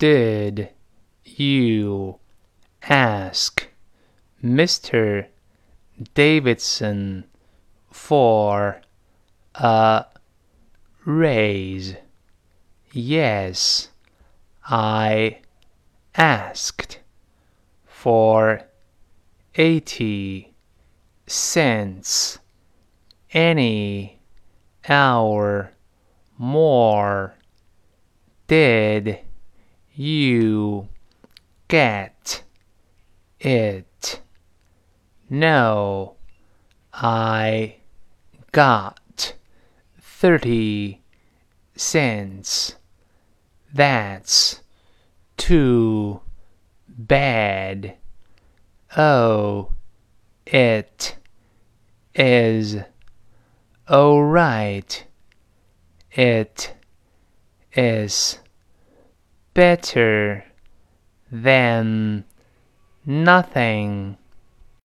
Did you ask Mr. Davidson for a raise? Yes, I asked for eighty cents any hour more. Did you get it? No, I got thirty cents. That's too bad. Oh, it is alright. It is better than nothing.